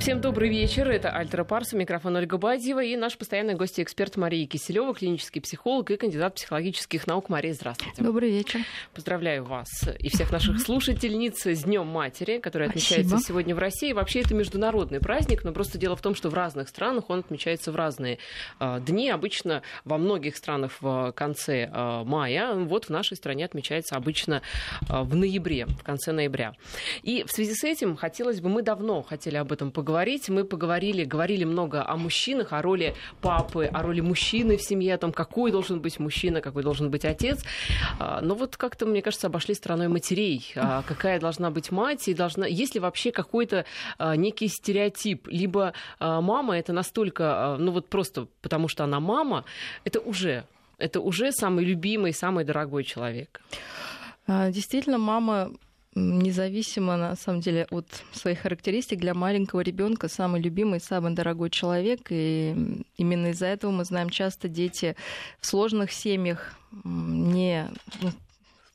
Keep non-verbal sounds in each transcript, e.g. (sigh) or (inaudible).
Всем добрый вечер. Это Альтера Парса, микрофон Ольга Бадьева и наш постоянный гость эксперт Мария Киселева, клинический психолог и кандидат психологических наук. Мария, здравствуйте. Добрый вечер. Поздравляю вас и всех наших слушательниц с Днем Матери, который отмечается Спасибо. сегодня в России. Вообще это международный праздник, но просто дело в том, что в разных странах он отмечается в разные э, дни. Обычно во многих странах в конце э, мая, вот в нашей стране отмечается обычно э, в ноябре, в конце ноября. И в связи с этим хотелось бы, мы давно хотели об этом поговорить, поговорить. Мы поговорили, говорили много о мужчинах, о роли папы, о роли мужчины в семье, о том, какой должен быть мужчина, какой должен быть отец. А, но вот как-то, мне кажется, обошли стороной матерей. А, какая должна быть мать и должна... Есть ли вообще какой-то а, некий стереотип? Либо мама это настолько, ну вот просто потому что она мама, это уже, это уже самый любимый, самый дорогой человек. Действительно, мама независимо, на самом деле, от своих характеристик, для маленького ребенка самый любимый, самый дорогой человек. И именно из-за этого мы знаем, часто дети в сложных семьях не ну,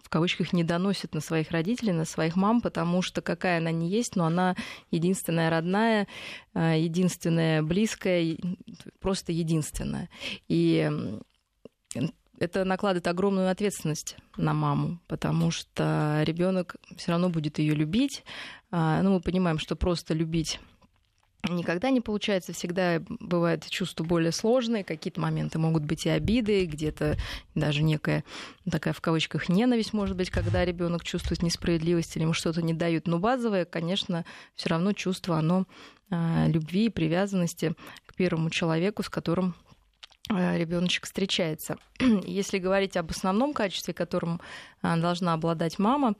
в кавычках не доносят на своих родителей, на своих мам, потому что какая она не есть, но она единственная родная, а, единственная близкая, просто единственная. И это накладывает огромную ответственность на маму, потому что ребенок все равно будет ее любить. А, ну, мы понимаем, что просто любить никогда не получается. Всегда бывают чувства более сложные, какие-то моменты могут быть и обиды, где-то даже некая такая в кавычках ненависть может быть, когда ребенок чувствует несправедливость или ему что-то не дают. Но базовое, конечно, все равно чувство, оно а, любви и привязанности к первому человеку, с которым ребеночек встречается. (clears throat) Если говорить об основном качестве, которым э, должна обладать мама,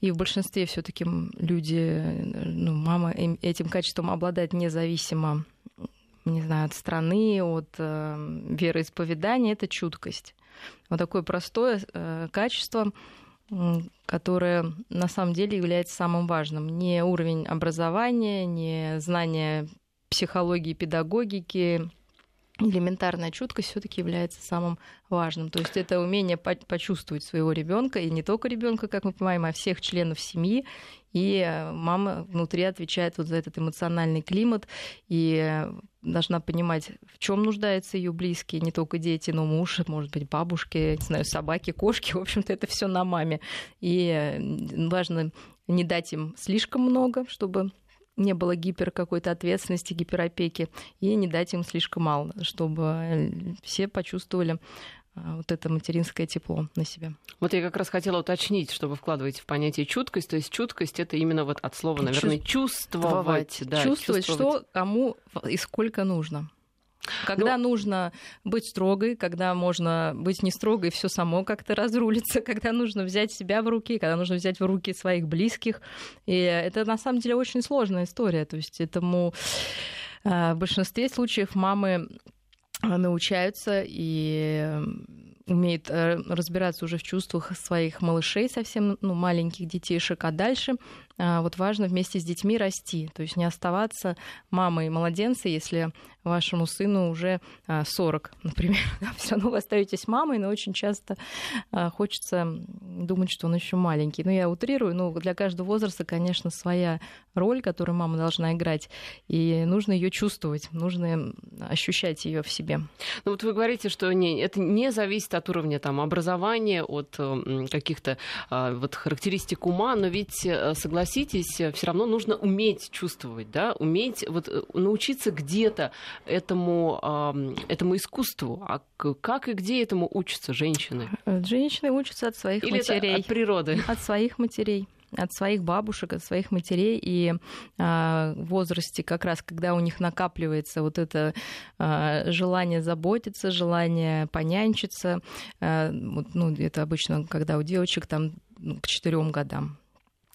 и в большинстве все-таки люди, ну, мама этим качеством обладает независимо, не знаю, от страны, от э, вероисповедания, это чуткость. Вот такое простое э, качество, которое на самом деле является самым важным. Не уровень образования, не знание психологии, педагогики, элементарная чуткость все-таки является самым важным. То есть это умение почувствовать своего ребенка, и не только ребенка, как мы понимаем, а всех членов семьи. И э, мама внутри отвечает вот за этот эмоциональный климат и должна понимать, в чем нуждаются ее близкие, не только дети, но муж, может быть, бабушки, не знаю, собаки, кошки. (laughs) В общем-то, это все на маме. И э, важно не дать им слишком много, чтобы не было гипер какой-то ответственности, гиперопеки, и не дать им слишком мало, чтобы э, все почувствовали а, вот это материнское тепло на себя. Вот я как раз хотела уточнить, что вы вкладываете в понятие чуткость. То есть чуткость это именно вот от слова, наверное, чувствовать. Да, чувствовать, чувствовать, что кому и сколько нужно. Когда ну, нужно быть строгой, когда можно быть не строгой, все само как-то разрулится, (laughs) когда нужно взять себя в руки, когда нужно взять в руки своих близких. И это на самом деле очень сложная история. То есть этому э, в большинстве случаев мамы научаются и умеют э, разбираться уже в чувствах своих малышей, совсем ну, маленьких детишек, а дальше а, вот важно вместе с детьми расти, то есть не оставаться мамой младенца, если вашему сыну уже 40, а, (laughs) например. Все равно вы остаетесь мамой, но очень часто а, хочется думать, что он еще маленький. Ну, я утрирую, но для каждого возраста, конечно, своя роль, которую мама должна играть, и нужно ее чувствовать, нужно ощущать ее в себе. Ну вот вы говорите, что не, это не зависит от уровня там, образования, от каких-то вот, характеристик ума, но ведь э, согласитесь, э, все равно нужно уметь чувствовать, да, уметь вот э, научиться где-то этому, этому искусству. А как и где этому учатся женщины? Э, женщины учатся от своих Или матерей. от природы? От своих матерей от своих бабушек, от своих матерей, и а, в возрасте как раз, когда у них накапливается вот это а, желание заботиться, желание понянчиться, а, вот, ну, это обычно, когда у девочек там ну, к четырем годам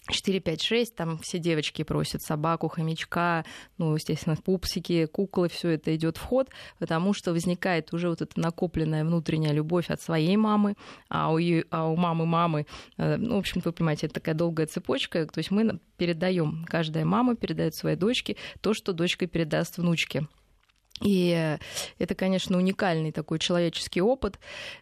4, 5, 6, там все девочки просят собаку, хомячка, ну, естественно, пупсики, куклы, все это идет в ход, потому что возникает уже вот эта накопленная внутренняя любовь от своей мамы, а у, ее, а у мамы мамы, э, ну, в общем, вы понимаете, это такая долгая цепочка, то есть мы передаем, каждая мама передает своей дочке то, что дочка передаст внучке. И это, конечно, уникальный такой человеческий опыт.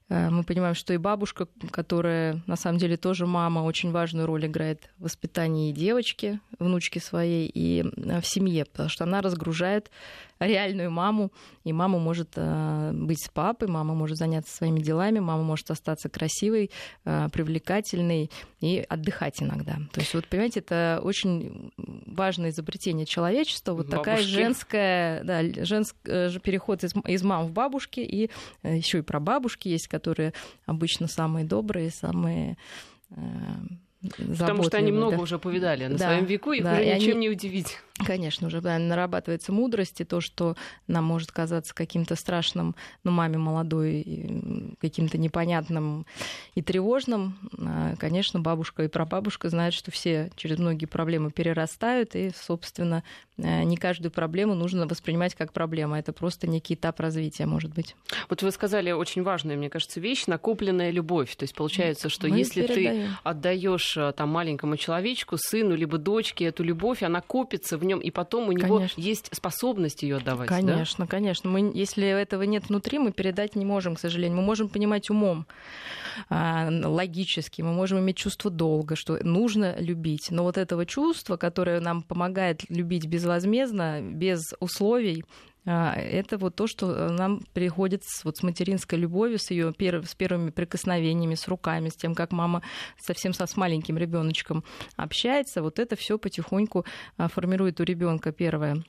Э, мы понимаем, что и бабушка, которая на самом деле тоже мама, очень важную роль играет в воспитании девочки, внучки своей, и э, в семье, потому что она разгружает реальную маму, и мама может э, быть с папой, мама может заняться своими делами, мама может остаться красивой, э, привлекательной и отдыхать иногда. То есть, вот, понимаете, это очень важное изобретение человечества, вот Бабушки. такая женская, да, женский э, переход из, из мам в бабушки, и еще и про бабушки есть, которые обычно самые добрые, самые Потому что они много да. уже повидали на да, своем веку, их да, уже ничем они... не удивить. Конечно, уже да, нарабатывается мудрость, и то, что нам может казаться каким-то страшным, ну, маме молодой, каким-то непонятным и тревожным, а, конечно, бабушка и прабабушка знают, что все через многие проблемы перерастают, и, собственно, э, не каждую проблему нужно воспринимать как проблему, это просто некий этап развития, может быть. Вот вы сказали очень важную, мне кажется, вещь, накопленная любовь. То есть получается, что Мы если передаем. ты отдаешь э, там маленькому человечку, сыну либо дочке эту любовь, она копится в нем, и потом у него конечно. есть способность ее отдавать. Конечно, да? конечно. Мы, если этого нет внутри, мы передать не можем, к сожалению. Мы можем понимать умом, а, логически, мы можем иметь чувство долга, что нужно любить. Но вот этого чувства, которое нам помогает любить безвозмездно, без условий, это вот то, что э, нам приходит вот с материнской любовью, с ее пер, с первыми прикосновениями, с руками, с тем, как мама совсем со, с маленьким ребеночком общается. Вот это все потихоньку а, формирует у ребенка первое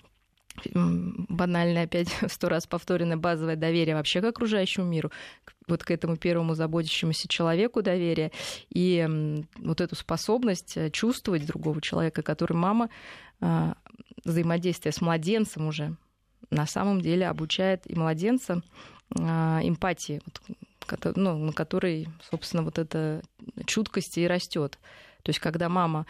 банальное, опять (laughs) сто раз повторенное базовое доверие вообще к окружающему миру, вот к этому первому заботящемуся человеку доверие, и вот эту способность э, чувствовать другого человека, который мама а, взаимодействие с младенцем уже на самом деле обучает и младенца а, эмпатии, ну, на которой, собственно, вот эта чуткость и растет. То есть, когда мама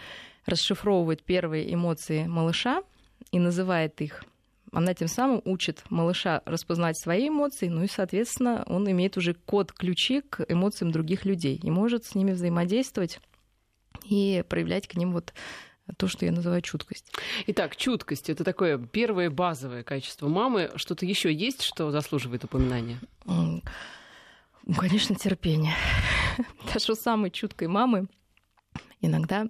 расшифровывает первые эмоции малыша и называет их, она тем самым учит малыша распознать свои эмоции, ну и, соответственно, он имеет уже код-ключи к эмоциям других людей и может с ними взаимодействовать и проявлять к ним вот то, что я называю чуткость. Итак, чуткость это такое первое базовое качество мамы. Что-то еще есть, что заслуживает упоминания? Ну, конечно, терпение. Даже у самой чуткой мамы иногда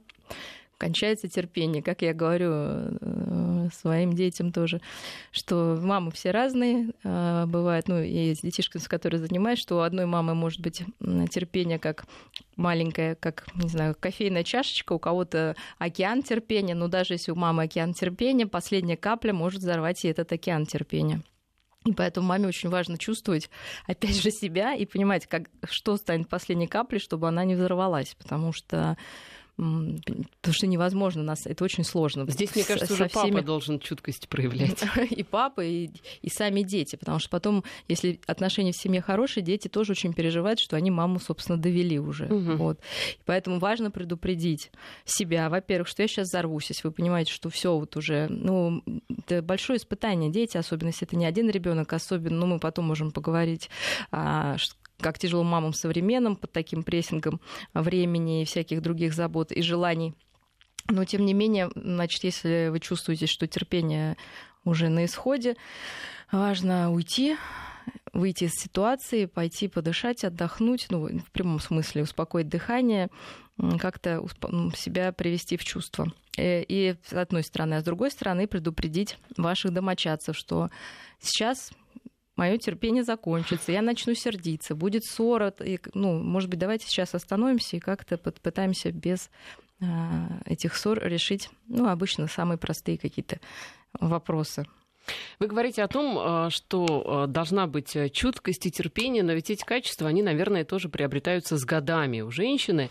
кончается терпение, как я говорю э, (laughs) своим детям тоже, что мамы все разные, э, бывает, ну, и с детишками, с которыми занимаюсь, что у одной мамы может быть терпение как маленькая, как, не знаю, кофейная чашечка, у кого-то океан терпения, но даже если у мамы океан терпения, последняя капля может взорвать и этот океан терпения. И поэтому маме очень важно чувствовать, (laughs) опять же, себя и понимать, как, что станет последней каплей, чтобы она не взорвалась. Потому что потому что невозможно нас, это очень сложно. Здесь, мне кажется, уже всеми... папа должен чуткость проявлять. (laughs) И папа, и, и сами дети, потому что потом, если отношения в семье хорошие, дети тоже очень переживают, что они маму, собственно, довели уже. Угу. Вот. И поэтому важно предупредить себя, во-первых, что я сейчас взорвусь, если вы понимаете, что все вот уже, ну, это большое испытание, дети, особенно если это не один ребенок, особенно, ну, мы потом можем поговорить, а, как тяжело мамам современным под таким прессингом времени и всяких других забот и желаний. Но, тем не менее, значит, если вы чувствуете, что терпение уже на исходе, важно уйти, выйти из ситуации, пойти подышать, отдохнуть, ну, в прямом смысле успокоить дыхание, как-то себя привести в чувство. Э, и с одной стороны, а с другой стороны предупредить ваших домочадцев, что сейчас мое терпение закончится, я начну сердиться, будет ссора. И, ну, может быть, давайте сейчас остановимся и как-то попытаемся без а, этих ссор решить, ну, обычно самые простые какие-то вопросы. Вы говорите о том, э, что э, должна быть э, чуткость и терпение, но ведь эти качества, они, наверное, тоже приобретаются с годами у женщины.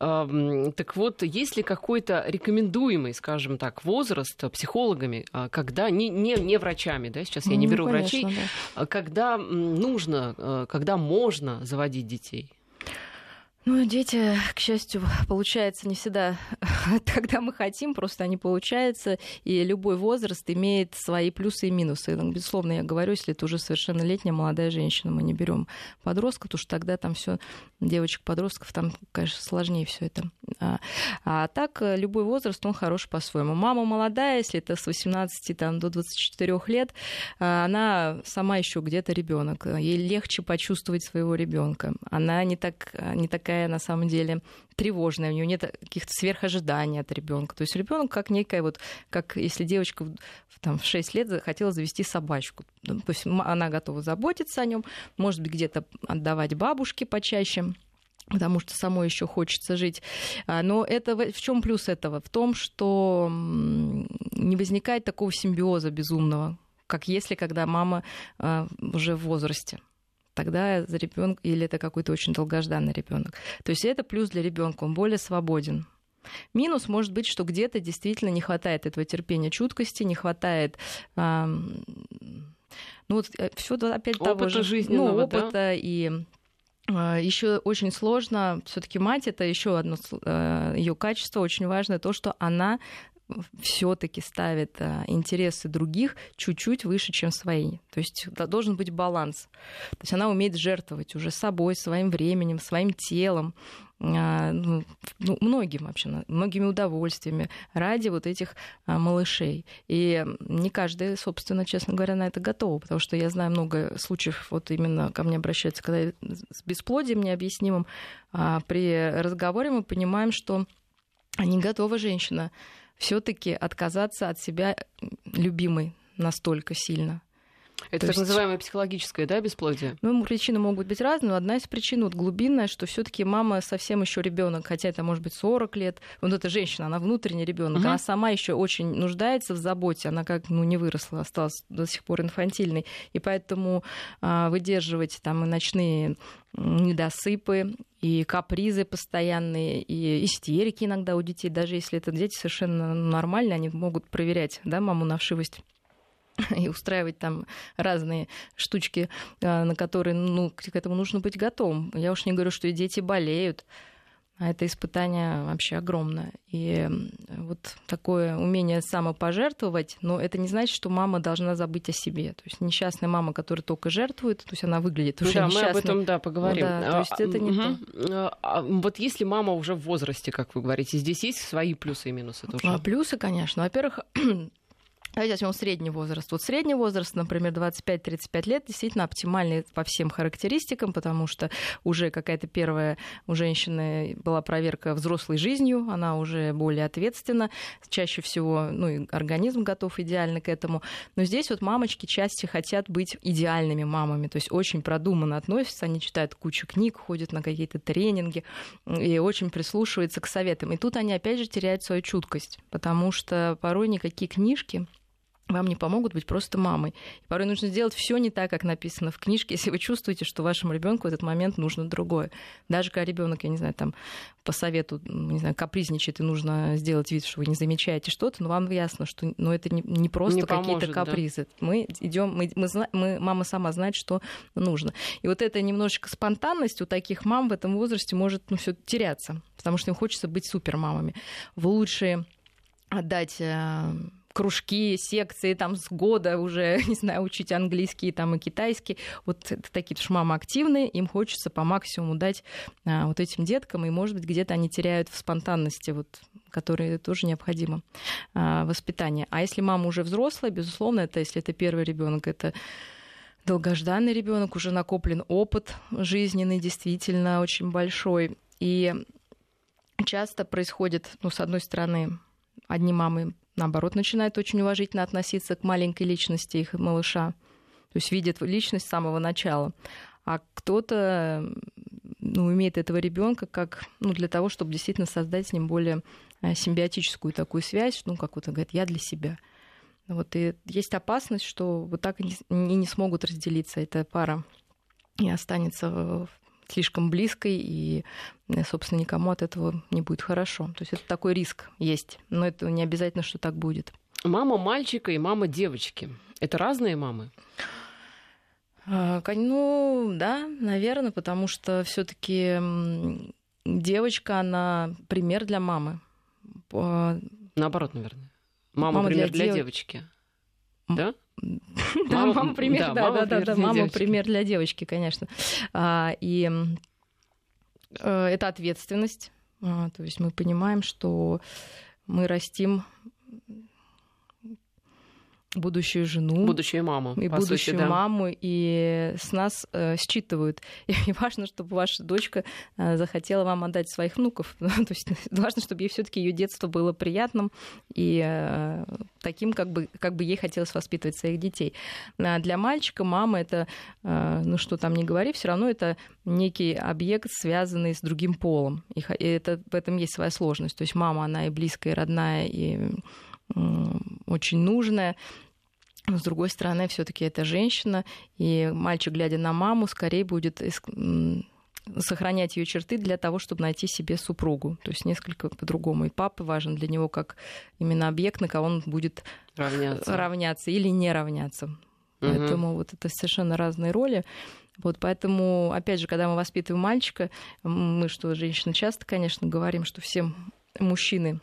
Эм, так вот, есть ли какой-то рекомендуемый, скажем так, возраст психологами, когда, не, не, не врачами, да, сейчас я не беру ну, конечно, врачей, да. когда нужно, когда можно заводить детей? Ну, дети, к счастью, получается, не всегда (laughs) когда мы хотим, просто не получается. И любой возраст имеет свои плюсы и минусы. Ну, безусловно, я говорю, если это уже совершеннолетняя молодая женщина, мы не берем подростка, потому что тогда там все девочек-подростков, там, конечно, сложнее все это. А, а так, э, любой возраст, он хорош по-своему. Мама молодая, если это с 18 там, до 24 лет, а, она сама еще где-то ребенок. Ей легче почувствовать своего ребенка. Она не, так, не такая, на самом деле, тревожная, у нее нет каких-то сверхожиданий от ребенка. То есть ребенок как некая вот, как если девочка там, в 6 лет захотела завести собачку. То есть она готова заботиться о нем, может быть, где-то отдавать бабушке почаще потому что самой еще хочется жить. А, но это в чем плюс этого? В том, что не возникает такого симбиоза безумного, как если когда мама а, уже в возрасте тогда за ребенка или это какой-то очень долгожданный ребенок. То есть это плюс для ребенка, он более свободен. Минус может быть, что где-то действительно не хватает этого терпения, чуткости, не хватает ну вот э, все опять опыта того же, ну, опыта да? и а, еще очень сложно, все-таки мать это еще одно э, ее качество, очень важное то, что она все-таки ставит а, интересы других чуть-чуть выше, чем свои. То есть должен быть баланс. То есть она умеет жертвовать уже собой, своим временем, своим телом, а, ну, ну, многим вообще, многими удовольствиями ради вот этих а, малышей. И не каждый, собственно, честно говоря, на это готов, потому что я знаю много случаев, вот именно ко мне обращаются, когда с бесплодием необъяснимым, при разговоре мы понимаем, что не готова женщина все-таки отказаться от себя любимой настолько сильно. Это То так есть... называемое психологическое, да, бесплодие? Ну, причины могут быть разные, но одна из причин вот глубинная, что все-таки мама совсем еще ребенок, хотя это может быть 40 лет. Вот эта женщина, она внутренний ребенок, угу. она сама еще очень нуждается в заботе, она как ну не выросла, осталась до сих пор инфантильной, и поэтому а, выдерживать там и ночные недосыпы, и капризы постоянные, и истерики иногда у детей, даже если это дети совершенно нормальные, они могут проверять да, маму на вшивость (laughs) и устраивать там разные штучки, а, на которые ну, к этому нужно быть готовым. Я уж не говорю, что и дети болеют, а это испытание вообще огромное. И вот такое умение самопожертвовать, но это не значит, что мама должна забыть о себе. То есть несчастная мама, которая только жертвует, то есть она выглядит уже да, несчастной. мы об этом, да, поговорим. Да, то есть это не угу. то. А, вот если мама уже в возрасте, как вы говорите, здесь есть свои плюсы и минусы тоже? А, плюсы, конечно. Во-первых, (clears throat) Давайте возьмем средний возраст. Вот средний возраст, например, 25-35 лет, действительно оптимальный по всем характеристикам, потому что уже какая-то первая у женщины была проверка взрослой жизнью, она уже более ответственна, чаще всего ну, и организм готов идеально к этому. Но здесь вот мамочки часто хотят быть идеальными мамами, то есть очень продуманно относятся, они читают кучу книг, ходят на какие-то тренинги и очень прислушиваются к советам. И тут они опять же теряют свою чуткость, потому что порой никакие книжки вам не помогут быть просто мамой. И порой нужно сделать все не так, как написано в книжке, если вы чувствуете, что вашему ребенку в этот момент нужно другое. Даже когда ребенок, я не знаю, там по совету, не знаю, капризничает, и нужно сделать вид, что вы не замечаете что-то, но вам ясно, что ну, это не, не просто какие-то капризы. Да. Мы идем, мы, мы, мы, мама сама знает, что нужно. И вот эта немножечко спонтанность у таких мам в этом возрасте может ну, все теряться, потому что им хочется быть супермамами. В лучшие отдать э, кружки, секции там с года уже, (laughs) не знаю, учить английский там и китайский. Вот такие, потому что мамы активные, им хочется по максимуму дать а, вот этим деткам, и, может быть, где-то они теряют в спонтанности, вот, которые тоже необходимо а, воспитание. А если мама уже взрослая, безусловно, это если это первый ребенок, это долгожданный ребенок, уже накоплен опыт жизненный, действительно очень большой. И часто происходит, ну, с одной стороны, одни мамы наоборот, начинают очень уважительно относиться к маленькой личности их малыша. То есть видят личность с самого начала. А кто-то ну, имеет этого ребенка как ну, для того, чтобы действительно создать с ним более э, симбиотическую такую связь, ну, как вот говорит, я для себя. Вот, и есть опасность, что вот так и не, не смогут разделиться эта пара и останется в слишком близкой, и, э, собственно, никому от этого не будет хорошо. То есть это такой риск есть, но это не обязательно, что так будет. Мама мальчика и мама девочки. Это разные мамы? А, ну, да, наверное, потому что все-таки девочка, она пример для мамы Наоборот, наверное. Мама, мама пример для, для девочки. Да? (laughs) Да, мама пример, да, да, да, да, мама пример для девочки, конечно. А, и э, это ответственность. А, то есть мы понимаем, что мы растим будущую жену. Будущую маму. И будущую сути, да. маму, и с нас э, считывают. (laughs) И важно, чтобы ваша дочка э, захотела вам отдать своих внуков. (laughs) То есть (laughs) важно, чтобы ей все-таки ее детство было приятным и э, таким, как бы, как бы ей хотелось воспитывать своих детей. А для мальчика мама это, э, ну что там не говори, все равно это некий объект, связанный с другим полом. И это, в этом есть своя сложность. То есть мама, она и близкая, и родная, и очень нужная. Но, с другой стороны, все-таки это женщина, и мальчик, глядя на маму, скорее будет сохранять ее черты для того, чтобы найти себе супругу. То есть несколько по-другому. И папа важен для него как именно объект, на кого он будет равняться, равняться или не равняться. Угу. Поэтому вот это совершенно разные роли. Вот поэтому, опять же, когда мы воспитываем мальчика, мы, что женщины часто, конечно, говорим, что все мужчины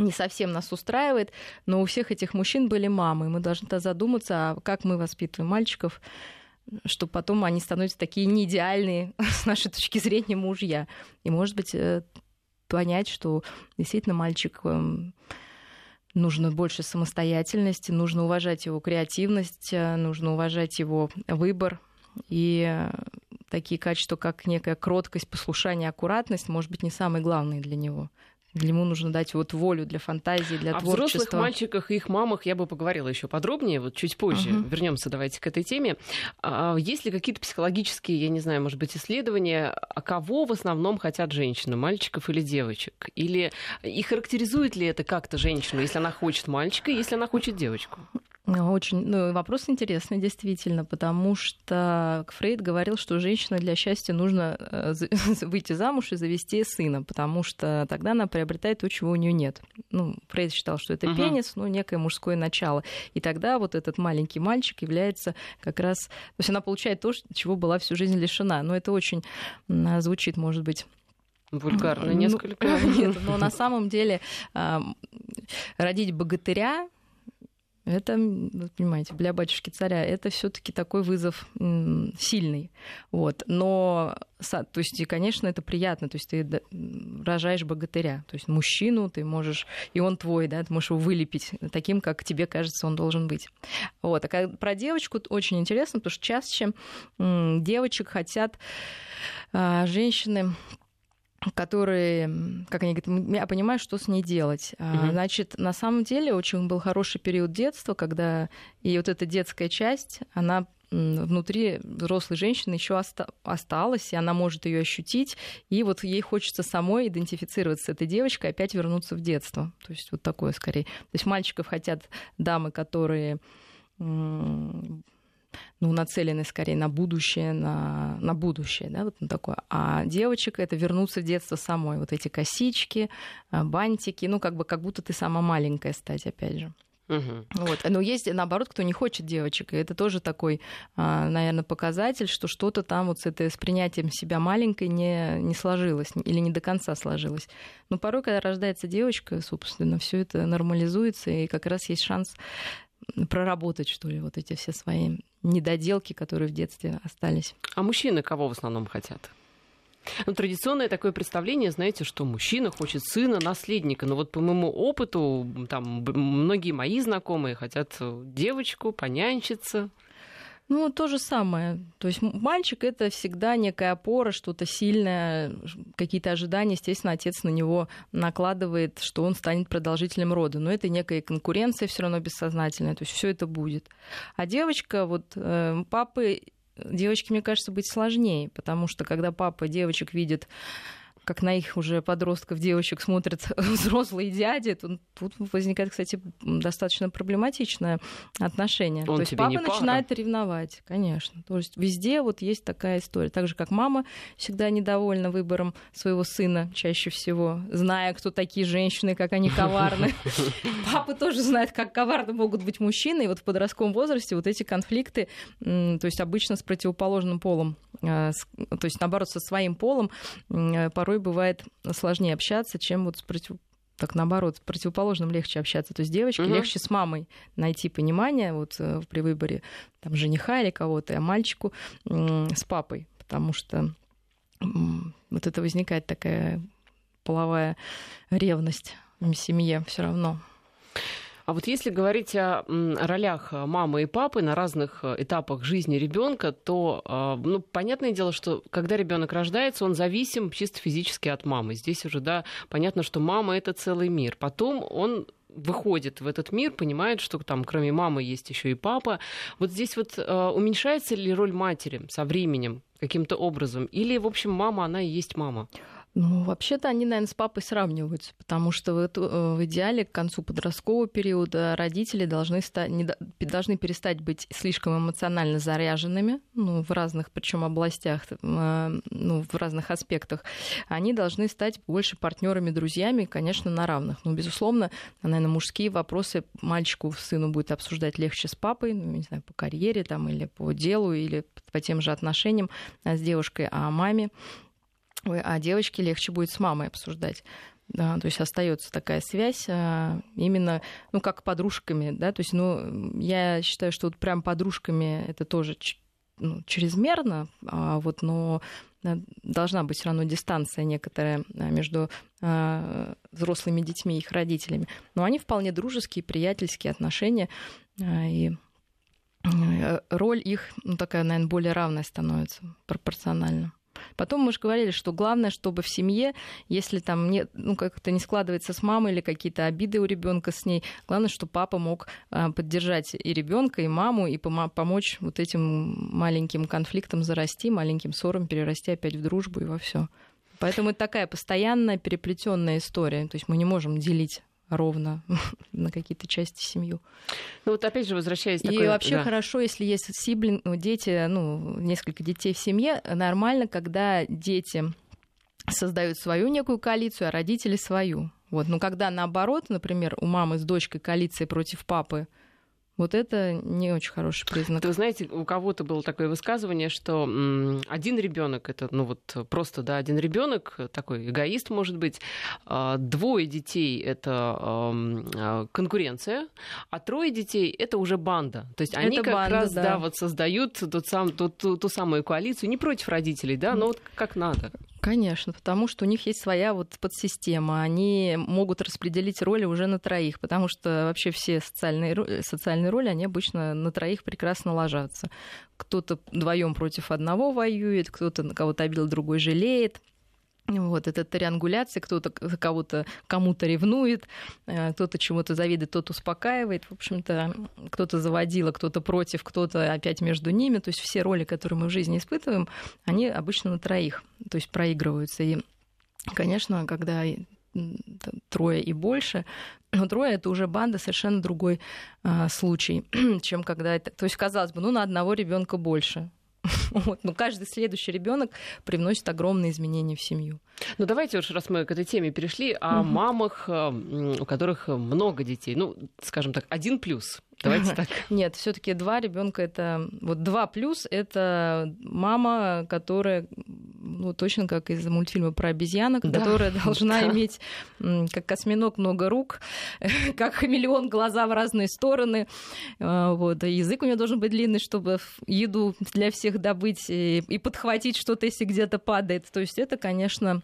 не совсем нас устраивает, но у всех этих мужчин были мамы. Мы должны задуматься, а как мы воспитываем мальчиков, чтобы потом они становятся такие неидеальные (laughs) с нашей точки зрения мужья. И, может быть, э, понять, что действительно мальчик эм, нужно больше самостоятельности, нужно уважать его креативность, э, нужно уважать его выбор. И э, такие качества, как некая кроткость, послушание, аккуратность, может быть, не самые главные для него. Ему нужно дать вот волю для фантазии, для О творчества. О взрослых мальчиках и их мамах я бы поговорила еще подробнее, вот чуть позже. Uh-huh. Вернемся давайте к этой теме. А, есть ли какие-то психологические, я не знаю, может быть, исследования, а кого в основном хотят женщины, мальчиков или девочек? Или и характеризует ли это как-то женщину, если она хочет мальчика, если она хочет девочку? Очень, ну, вопрос интересный, действительно, потому что Фрейд говорил, что женщина для счастья нужно э, (laughs) выйти замуж и завести сына, потому что тогда она приобретает то, чего у нее нет. Ну, Фрейд считал, что это uh-huh. пенис, ну, некое мужское начало. И тогда вот этот маленький мальчик является как раз... То есть она получает то, чего была всю жизнь лишена. Но это очень звучит, может быть, Вульгарно несколько. Ну, (laughs) нет, но на (laughs) самом деле родить богатыря это, вы понимаете, для батюшки царя это все-таки такой вызов сильный. Вот. Но, то есть, и, конечно, это приятно. То есть ты рожаешь богатыря, то есть мужчину ты можешь, и он твой, да, ты можешь его вылепить таким, как тебе кажется, он должен быть. Вот. А про девочку очень интересно, потому что чаще девочек хотят а, женщины которые, как они говорят, я понимаю, что с ней делать. Угу. Значит, на самом деле очень был хороший период детства, когда и вот эта детская часть, она внутри взрослой женщины еще оста- осталась, и она может ее ощутить, и вот ей хочется самой идентифицироваться с этой девочкой, опять вернуться в детство. То есть вот такое скорее. То есть мальчиков хотят дамы, которые ну, нацелены скорее на будущее, на, на будущее, да, вот на такое. А девочек это вернуться в детство самой. Вот эти косички, э, бантики, ну, как бы как будто ты сама маленькая стать, опять же. Угу. Вот. Но есть, наоборот, кто не хочет девочек. И это тоже такой, а, наверное, показатель, что что-то там вот с, этой, с принятием себя маленькой не, не сложилось или не до конца сложилось. Но порой, когда рождается девочка, собственно, все это нормализуется, и как раз есть шанс проработать, что ли, вот эти все свои недоделки, которые в детстве остались. А мужчины кого в основном хотят? Ну, традиционное такое представление, знаете, что мужчина хочет сына, наследника. Но вот по моему опыту, там многие мои знакомые хотят девочку, понянчиться. Ну, то же самое. То есть мальчик это всегда некая опора, что-то сильное, какие-то ожидания, естественно, отец на него накладывает, что он станет продолжителем рода. Но это некая конкуренция все равно бессознательная, то есть все это будет. А девочка, вот э, папы, девочке, мне кажется, быть сложнее, потому что когда папа девочек видит как на их уже подростков, девочек смотрят (laughs) взрослые дяди, то тут возникает, кстати, достаточно проблематичное отношение. Он то есть папа начинает ревновать, конечно. То есть везде вот есть такая история. Так же, как мама всегда недовольна выбором своего сына чаще всего, зная, кто такие женщины, как они коварны. (laughs) Папа тоже знает, как коварны могут быть мужчины. И вот в подростковом возрасте вот эти конфликты, то есть обычно с противоположным полом, то есть наоборот со своим полом, порой бывает сложнее общаться, чем вот с против так наоборот, с противоположным легче общаться. То есть девочке угу. легче с мамой найти понимание вот э, при выборе там, жениха или кого-то, а мальчику с папой, потому что вот это возникает такая половая ревность в семье все равно. А вот если говорить о ролях мамы и папы на разных э, этапах жизни ребенка, то, а, ну, понятное дело, что когда ребенок рождается, он зависим чисто физически от мамы. Здесь уже, да, понятно, что мама это целый мир. Потом он выходит в этот мир, понимает, что там кроме мамы есть еще и папа. Вот здесь вот э, уменьшается ли роль матери со временем каким-то образом? Или, в общем, мама, она и есть мама? Ну, вообще-то они, наверное, с папой сравниваются, потому что в, э, в идеале к концу подросткового периода родители должны, стать, не, должны перестать быть слишком эмоционально заряженными, ну, в разных, причем областях, э, ну, в разных аспектах. Они должны стать больше партнерами, друзьями, конечно, на равных. Ну, безусловно, наверное, мужские вопросы мальчику, сыну будет обсуждать легче с папой, ну, не знаю, по карьере там, или по делу, или по тем же отношениям э, с девушкой, а маме а девочке легче будет с мамой обсуждать. Да, то есть остается такая связь а, именно, ну, как подружками, да, то есть, ну, я считаю, что вот прям подружками это тоже ну, чрезмерно, а вот, но должна быть все равно дистанция некоторая а, между а, взрослыми детьми и их родителями. Но они вполне дружеские, приятельские отношения, а, и э, роль их, ну, такая, наверное, более равная становится пропорционально. Потом мы же говорили, что главное, чтобы в семье, если там нет, ну, как-то не складывается с мамой или какие-то обиды у ребенка с ней, главное, чтобы папа мог а, поддержать и ребенка, и маму, и помочь вот этим маленьким конфликтам зарасти, маленьким ссорам перерасти опять в дружбу и во все. Поэтому это такая постоянная переплетенная история. То есть мы не можем делить ровно (laughs) на какие-то части семью. Ну вот опять же возвращаясь... И вообще да. хорошо, если есть сиблинг, ну, дети, ну, несколько детей в семье, нормально, когда дети создают свою некую коалицию, а родители свою. Вот. Но когда наоборот, например, у мамы с дочкой коалиция против папы, вот это не очень хороший признак. Вы знаете, у кого-то было такое высказывание, что один ребенок это, ну вот просто, да, один ребенок такой эгоист может быть, а, двое детей это а, конкуренция, а трое детей это уже банда. То есть они это как банда, раз, да. да, вот создают тот сам, ту, ту, ту самую коалицию не против родителей, да, но вот как надо. Конечно, потому что у них есть своя вот подсистема. Они могут распределить роли уже на троих, потому что вообще все социальные, социальные роли, они обычно на троих прекрасно ложатся. Кто-то вдвоем против одного воюет, кто-то на кого-то обидел, другой жалеет. Вот, это триангуляция, кто-то кого-то кому-то ревнует, э, кто-то чему-то завидует, тот успокаивает. В общем-то, кто-то заводила, кто-то против, кто-то опять между ними. То есть все роли, которые мы в жизни испытываем, они обычно на троих, то есть проигрываются. И, конечно, когда трое и больше, но трое это уже банда совершенно другой а, случай, (clears throat) чем когда это. То есть, казалось бы, ну на одного ребенка больше. (laughs) Вот. Но каждый следующий ребенок привносит огромные изменения в семью. Ну давайте уж, раз мы к этой теме перешли, о угу. мамах, э, у которых много детей. Ну, скажем так, один плюс. Давайте (laughs) так. Нет, все-таки два ребенка это вот два плюс это мама, которая ну точно как из мультфильма про обезьянок, да. которая должна да. иметь как осьминог много рук, (laughs) как хамелеон глаза в разные стороны, э, вот язык у нее должен быть длинный, чтобы еду для всех добыть и, и подхватить что-то, если где-то падает. То есть это, конечно,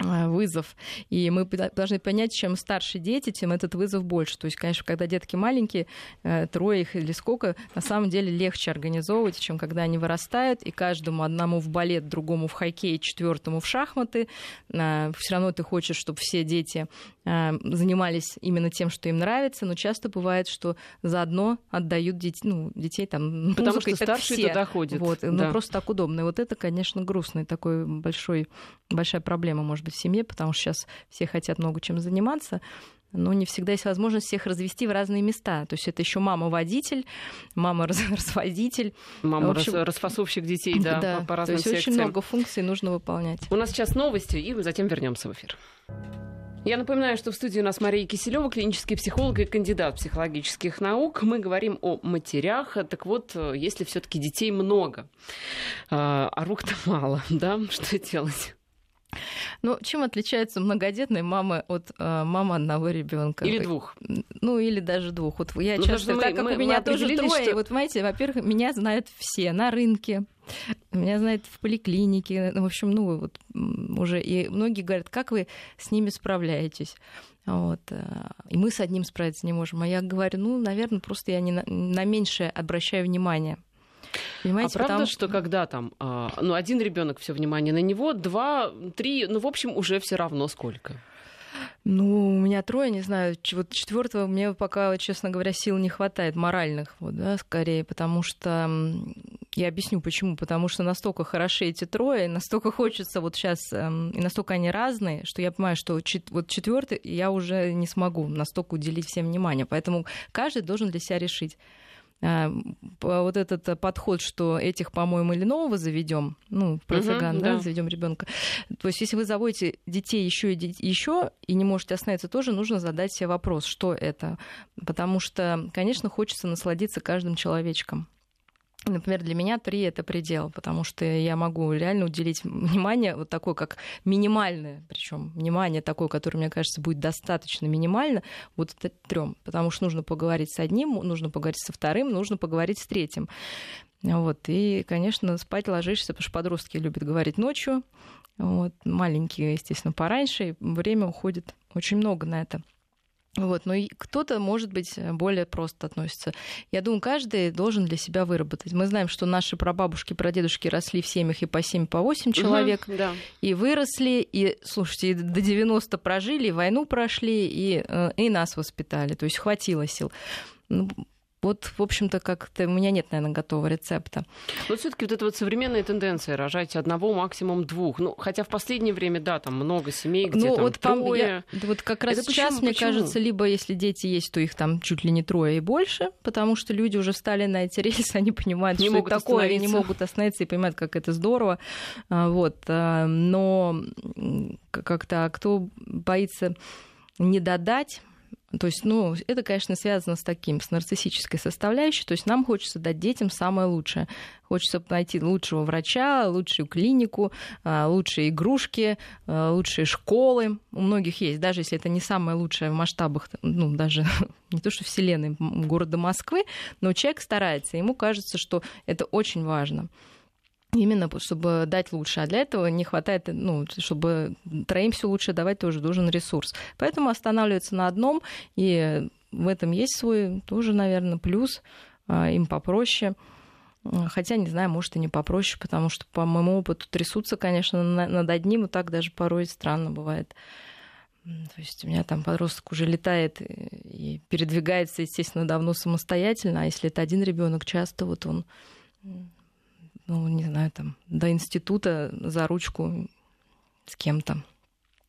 вызов. И мы должны понять, чем старше дети, тем этот вызов больше. То есть, конечно, когда детки маленькие, э, трое их или сколько, на самом деле легче организовывать, чем когда они вырастают, и каждому одному в балет, другому в хоккей, четвертому в шахматы. Э, Все равно ты хочешь, чтобы все дети занимались именно тем, что им нравится, но часто бывает, что заодно отдают детей, ну, детей там Потому музыкой, что старшие все. туда ходят. Вот, ну, да. Ну, просто так удобно. И вот это, конечно, грустный такой большой, большая проблема, может быть, в семье, потому что сейчас все хотят много чем заниматься, но не всегда есть возможность всех развести в разные места. То есть это еще мама-водитель, мама-разводитель. Мама общем... расфасовщик детей, да, да. По, разным То есть секциям. очень много функций нужно выполнять. У нас сейчас новости, и затем вернемся в эфир. Я напоминаю, что в студии у нас Мария Киселева, клинический психолог и кандидат психологических наук. Мы говорим о матерях. Так вот, если все-таки детей много, а, а рук-то мало, (laughs) да, что делать? Ну, чем отличается многодетная мама от э, мамы одного ребенка? Или двух. Ну, или даже двух. Вот я ну, часто, мы, так как мы, у меня тоже трое, что... вот знаете, во-первых, меня знают все на рынке, меня знают в поликлинике, в общем, ну, вот уже, и многие говорят, как вы с ними справляетесь? Вот. Э, и мы с одним справиться не можем. А я говорю, ну, наверное, просто я не на, на меньшее обращаю внимание. Понимаете, а правда, потому... что когда там, а, ну, один ребенок все внимание на него, два, три, ну, в общем, уже все равно сколько? Ну, у меня трое, не знаю, вот четвертого мне пока, честно говоря, сил не хватает, моральных, вот, да, скорее, потому что я объясню почему. Потому что настолько хороши эти трое, настолько хочется вот сейчас, эм, и настолько они разные, что я понимаю, что вот четвертый я уже не смогу настолько уделить всем внимание. Поэтому каждый должен для себя решить вот этот подход, что этих, по-моему, или нового заведем, ну, про цыган, uh-huh, да, да. заведем ребенка. То есть, если вы заводите детей еще и еще и не можете остановиться, тоже нужно задать себе вопрос, что это. Потому что, конечно, хочется насладиться каждым человечком. Например, для меня три это предел, потому что я могу реально уделить внимание вот такое, как минимальное, причем внимание такое, которое, мне кажется, будет достаточно минимально, вот трем, потому что нужно поговорить с одним, нужно поговорить со вторым, нужно поговорить с третьим. Вот. И, конечно, спать ложишься, потому что подростки любят говорить ночью, вот. маленькие, естественно, пораньше, и время уходит очень много на это. Вот, но кто-то, может быть, более просто относится. Я думаю, каждый должен для себя выработать. Мы знаем, что наши прабабушки, прадедушки росли в семьях и по 7, по 8 человек, угу, да. и выросли, и, слушайте, и до 90 прожили, и войну прошли, и, э, и нас воспитали. То есть хватило сил. Ну, вот, в общем-то, как-то у меня нет, наверное, готового рецепта. Но все-таки вот эта вот современная тенденция рожать одного, максимум двух. Ну, хотя в последнее время, да, там много семей, где ну, там вот, трое. Я, вот как раз Это сейчас, почему? мне почему? кажется, либо если дети есть, то их там чуть ли не трое и больше, потому что люди уже встали на эти (laughs) рельсы, они понимают, не что это такое, они не могут остановиться и понимают, как это здорово. А, вот. А, но как-то а кто боится не додать, то есть, ну, это, конечно, связано с таким, с нарциссической составляющей. То есть нам хочется дать детям самое лучшее. Хочется найти лучшего врача, лучшую клинику, а, лучшие игрушки, а, лучшие школы. У многих есть, даже если это не самое лучшее в масштабах, ну, даже (laughs) не то что вселенной города Москвы, но человек старается, ему кажется, что это очень важно. Именно чтобы дать лучше. А для этого не хватает, ну, чтобы троим все лучше давать, тоже должен ресурс. Поэтому останавливаться на одном, и в этом есть свой тоже, наверное, плюс. А, им попроще. Хотя, не знаю, может и не попроще, потому что, по моему опыту, трясутся, конечно, над одним, и так даже порой странно бывает. То есть у меня там подросток уже летает и передвигается, естественно, давно самостоятельно, а если это один ребенок, часто вот он ну, не знаю, там, до института за ручку с кем-то.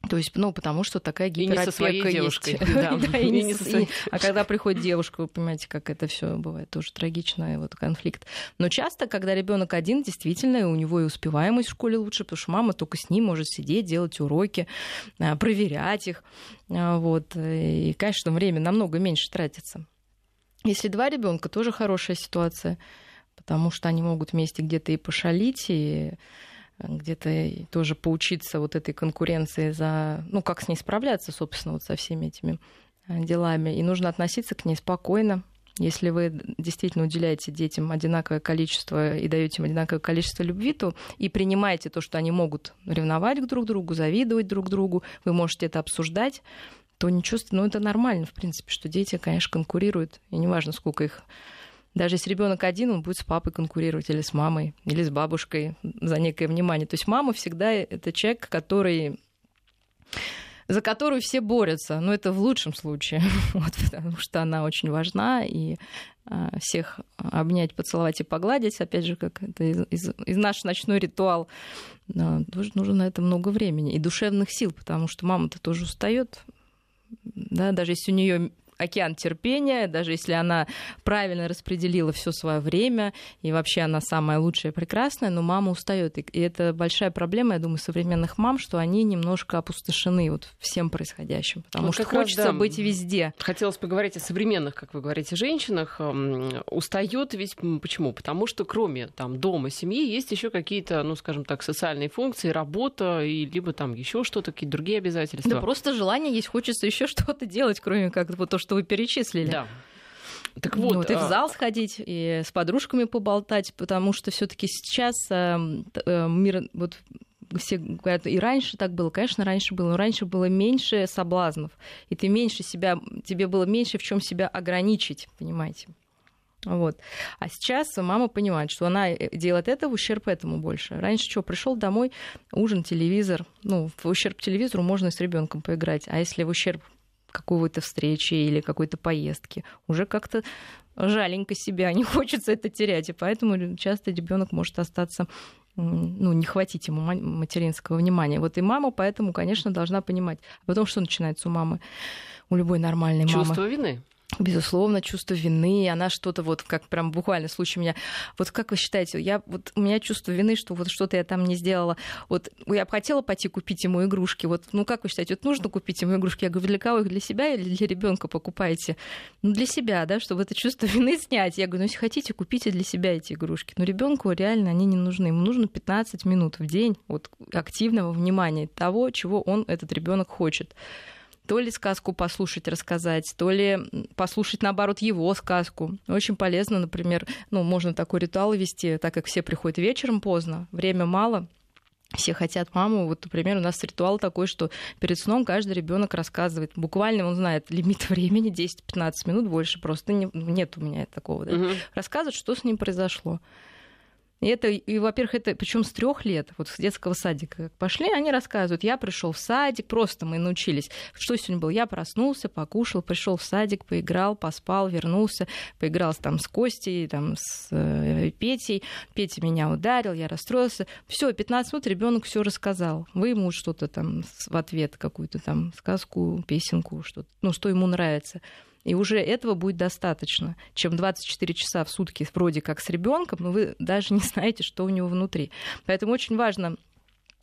То есть, ну, потому что такая гиперопека и не со своей есть. девушкой. (laughs) Да, да, и не со своей. А когда приходит девушка, вы понимаете, как это все бывает тоже трагично, и вот конфликт. Но часто, когда ребенок один, действительно, у него и успеваемость в школе лучше, потому что мама только с ним может сидеть, делать уроки, а, проверять их. А, вот. И, конечно, время намного меньше тратится. Если два ребенка, тоже хорошая ситуация потому что они могут вместе где-то и пошалить, и э, где-то тоже поучиться вот этой конкуренции за, ну, как с ней справляться, собственно, вот со всеми этими э, делами. И нужно относиться к ней спокойно. Если вы действительно уделяете детям одинаковое количество и даете им одинаковое количество любви, то и принимаете то, что они могут ревновать друг другу, завидовать друг другу, вы можете это обсуждать, то не чувствуете, ну, это нормально, в принципе, что дети, конечно, конкурируют, и неважно, сколько их даже если ребенок один, он будет с папой конкурировать или с мамой, или с бабушкой за некое внимание. То есть мама всегда это человек, который за которую все борются. Но это в лучшем случае, (laughs) вот, потому что она очень важна, и а, всех обнять, поцеловать и погладить, опять же, как это из, из, наш ночной ритуал, да, тоже нужно на это много времени и душевных сил, потому что мама-то тоже устает, да, даже если у нее океан терпения, даже если она правильно распределила все свое время, и вообще она самая лучшая, прекрасная, но мама устает. И это большая проблема, я думаю, современных мам, что они немножко опустошены вот всем происходящим, потому вот что хочется раз, да, быть везде. Хотелось поговорить о современных, как вы говорите, женщинах. Устает ведь почему? Потому что кроме там дома, семьи, есть еще какие-то, ну, скажем так, социальные функции, работа, и либо там еще что-то, какие-то другие обязательства. Да просто желание есть, хочется еще что-то делать, кроме как вот то, что вы перечислили. Да. Так вот, вот и в а зал сходить, и с подружками поболтать, потому что все-таки сейчас э, э, мир вот все говорят, и раньше так было, конечно, раньше было, но раньше было меньше соблазнов, и ты меньше себя, тебе было меньше в чем себя ограничить, понимаете? Вот. А сейчас мама понимает, что она э, делает это в ущерб этому больше. Раньше что, пришел домой, ужин, телевизор. Ну, в ущерб телевизору можно с ребенком поиграть. А если в ущерб какой-то встречи или какой-то поездки, уже как-то жаленько себя, не (laughs) хочется это терять. И поэтому часто ребенок может остаться ну, не хватить ему материнского внимания. Вот и мама поэтому, конечно, должна понимать. А потом что начинается у мамы? У любой нормальной мамы. Чувство вины безусловно, чувство вины, она что-то вот, как прям буквально случай у меня, вот как вы считаете, я, вот у меня чувство вины, что вот что-то я там не сделала, вот я бы хотела пойти купить ему игрушки, вот, ну как вы считаете, вот нужно купить ему игрушки? Я говорю, для кого их, для себя или для ребенка покупаете? Ну для себя, да, чтобы это чувство (laughs) вины снять. Я говорю, ну если хотите, купите для себя эти игрушки. Но ребенку реально они не нужны, ему нужно 15 минут в день вот активного внимания того, чего он, этот ребенок хочет то ли сказку послушать, рассказать, то ли послушать, наоборот, его сказку. Очень полезно, например, ну, можно такой ритуал вести, так как все приходят вечером поздно, время мало, все хотят маму. Вот, например, у нас ритуал такой, что перед сном каждый ребенок рассказывает. Буквально он знает лимит (laughs) времени 10-15 минут, больше просто не, нет у меня такого. Да? Угу. Рассказывает, что с ним произошло. И это, и, во-первых, это причем с трех лет, вот с детского садика пошли, они рассказывают, я пришел в садик, просто мы научились, что сегодня было, я проснулся, покушал, пришел в садик, поиграл, поспал, вернулся, поиграл там с Костей, там с э, Петей, Петя меня ударил, я расстроился, все, 15 минут ребенок все рассказал, вы ему что-то там в ответ какую-то там сказку, песенку, что-то, ну что ему нравится. И уже этого будет достаточно, чем 24 часа в сутки вроде как с ребенком, но вы даже не знаете, что у него внутри. Поэтому очень важно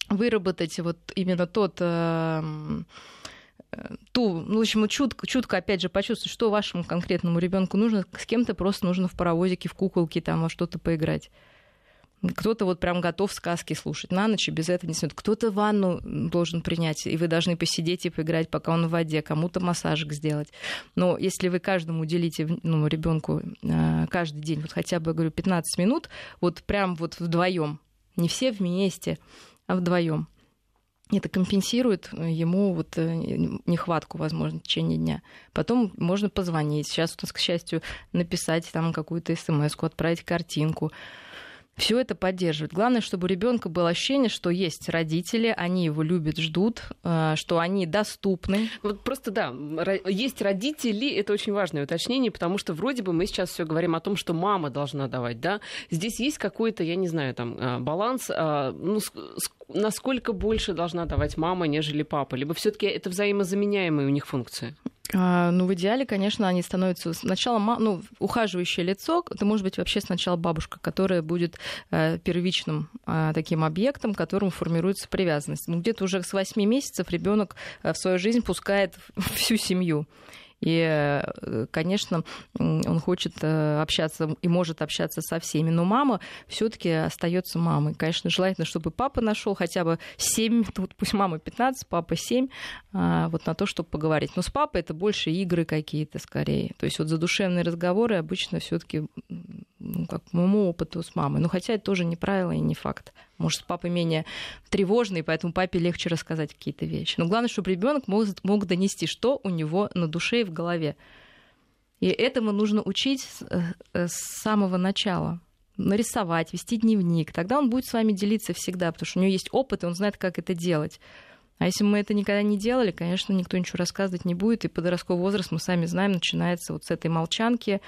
выработать вот именно тот эм, э, ту, ну, в общем, чутко, чутко, опять же, почувствовать, что вашему конкретному ребенку нужно, с кем-то просто нужно в паровозике, в куколке там во что-то поиграть. Кто-то вот прям готов сказки слушать на ночь, и без этого не снет. Кто-то ванну должен принять, и вы должны посидеть и поиграть, пока он в воде, кому-то массажик сделать. Но если вы каждому уделите ну, ребенку э, каждый день, вот хотя бы, говорю, 15 минут, вот прям вот вдвоем, не все вместе, а вдвоем, это компенсирует ему вот э, нехватку, возможно, в течение дня. Потом можно позвонить. Сейчас у нас, к счастью, написать там какую-то смс отправить картинку все это поддерживает. Главное, чтобы у ребенка было ощущение, что есть родители, они его любят, ждут, э, что они доступны. Вот просто да, есть родители, это очень важное уточнение, потому что вроде бы мы сейчас все говорим о том, что мама должна давать, да. Здесь есть какой-то, я не знаю, там э, баланс, э, ну, насколько больше должна давать мама, нежели папа, либо все-таки это взаимозаменяемые у них функции. А, ну, в идеале, конечно, они становятся сначала ну, ухаживающее лицо, это может быть вообще сначала бабушка, которая будет э, первичным э, таким объектом, к которому формируется привязанность. Ну, где-то уже с 8 месяцев ребенок э, в свою жизнь пускает (laughs) всю семью. И, э, конечно, он хочет э, общаться и может общаться со всеми, но мама все-таки остается мамой. Конечно, желательно, чтобы папа нашел хотя бы 7 минут, (laughs) пусть мама 15, папа 7, а, вот на то, чтобы поговорить. Но с папой это больше игры какие-то скорее. То есть вот задушевные разговоры обычно все-таки ну, как по моему опыту с мамой. Ну, хотя это тоже не правило и не факт. Может, папа менее тревожный, поэтому папе легче рассказать какие-то вещи. Но главное, чтобы ребенок мог, мог донести, что у него на душе и в голове. И этому нужно учить с, э, э, с самого начала. Нарисовать, вести дневник. Тогда он будет с вами делиться всегда, потому что у него есть опыт, и он знает, как это делать. А если мы это никогда не делали, конечно, никто ничего рассказывать не будет, и подростковый возраст, мы сами знаем, начинается вот с этой молчанки,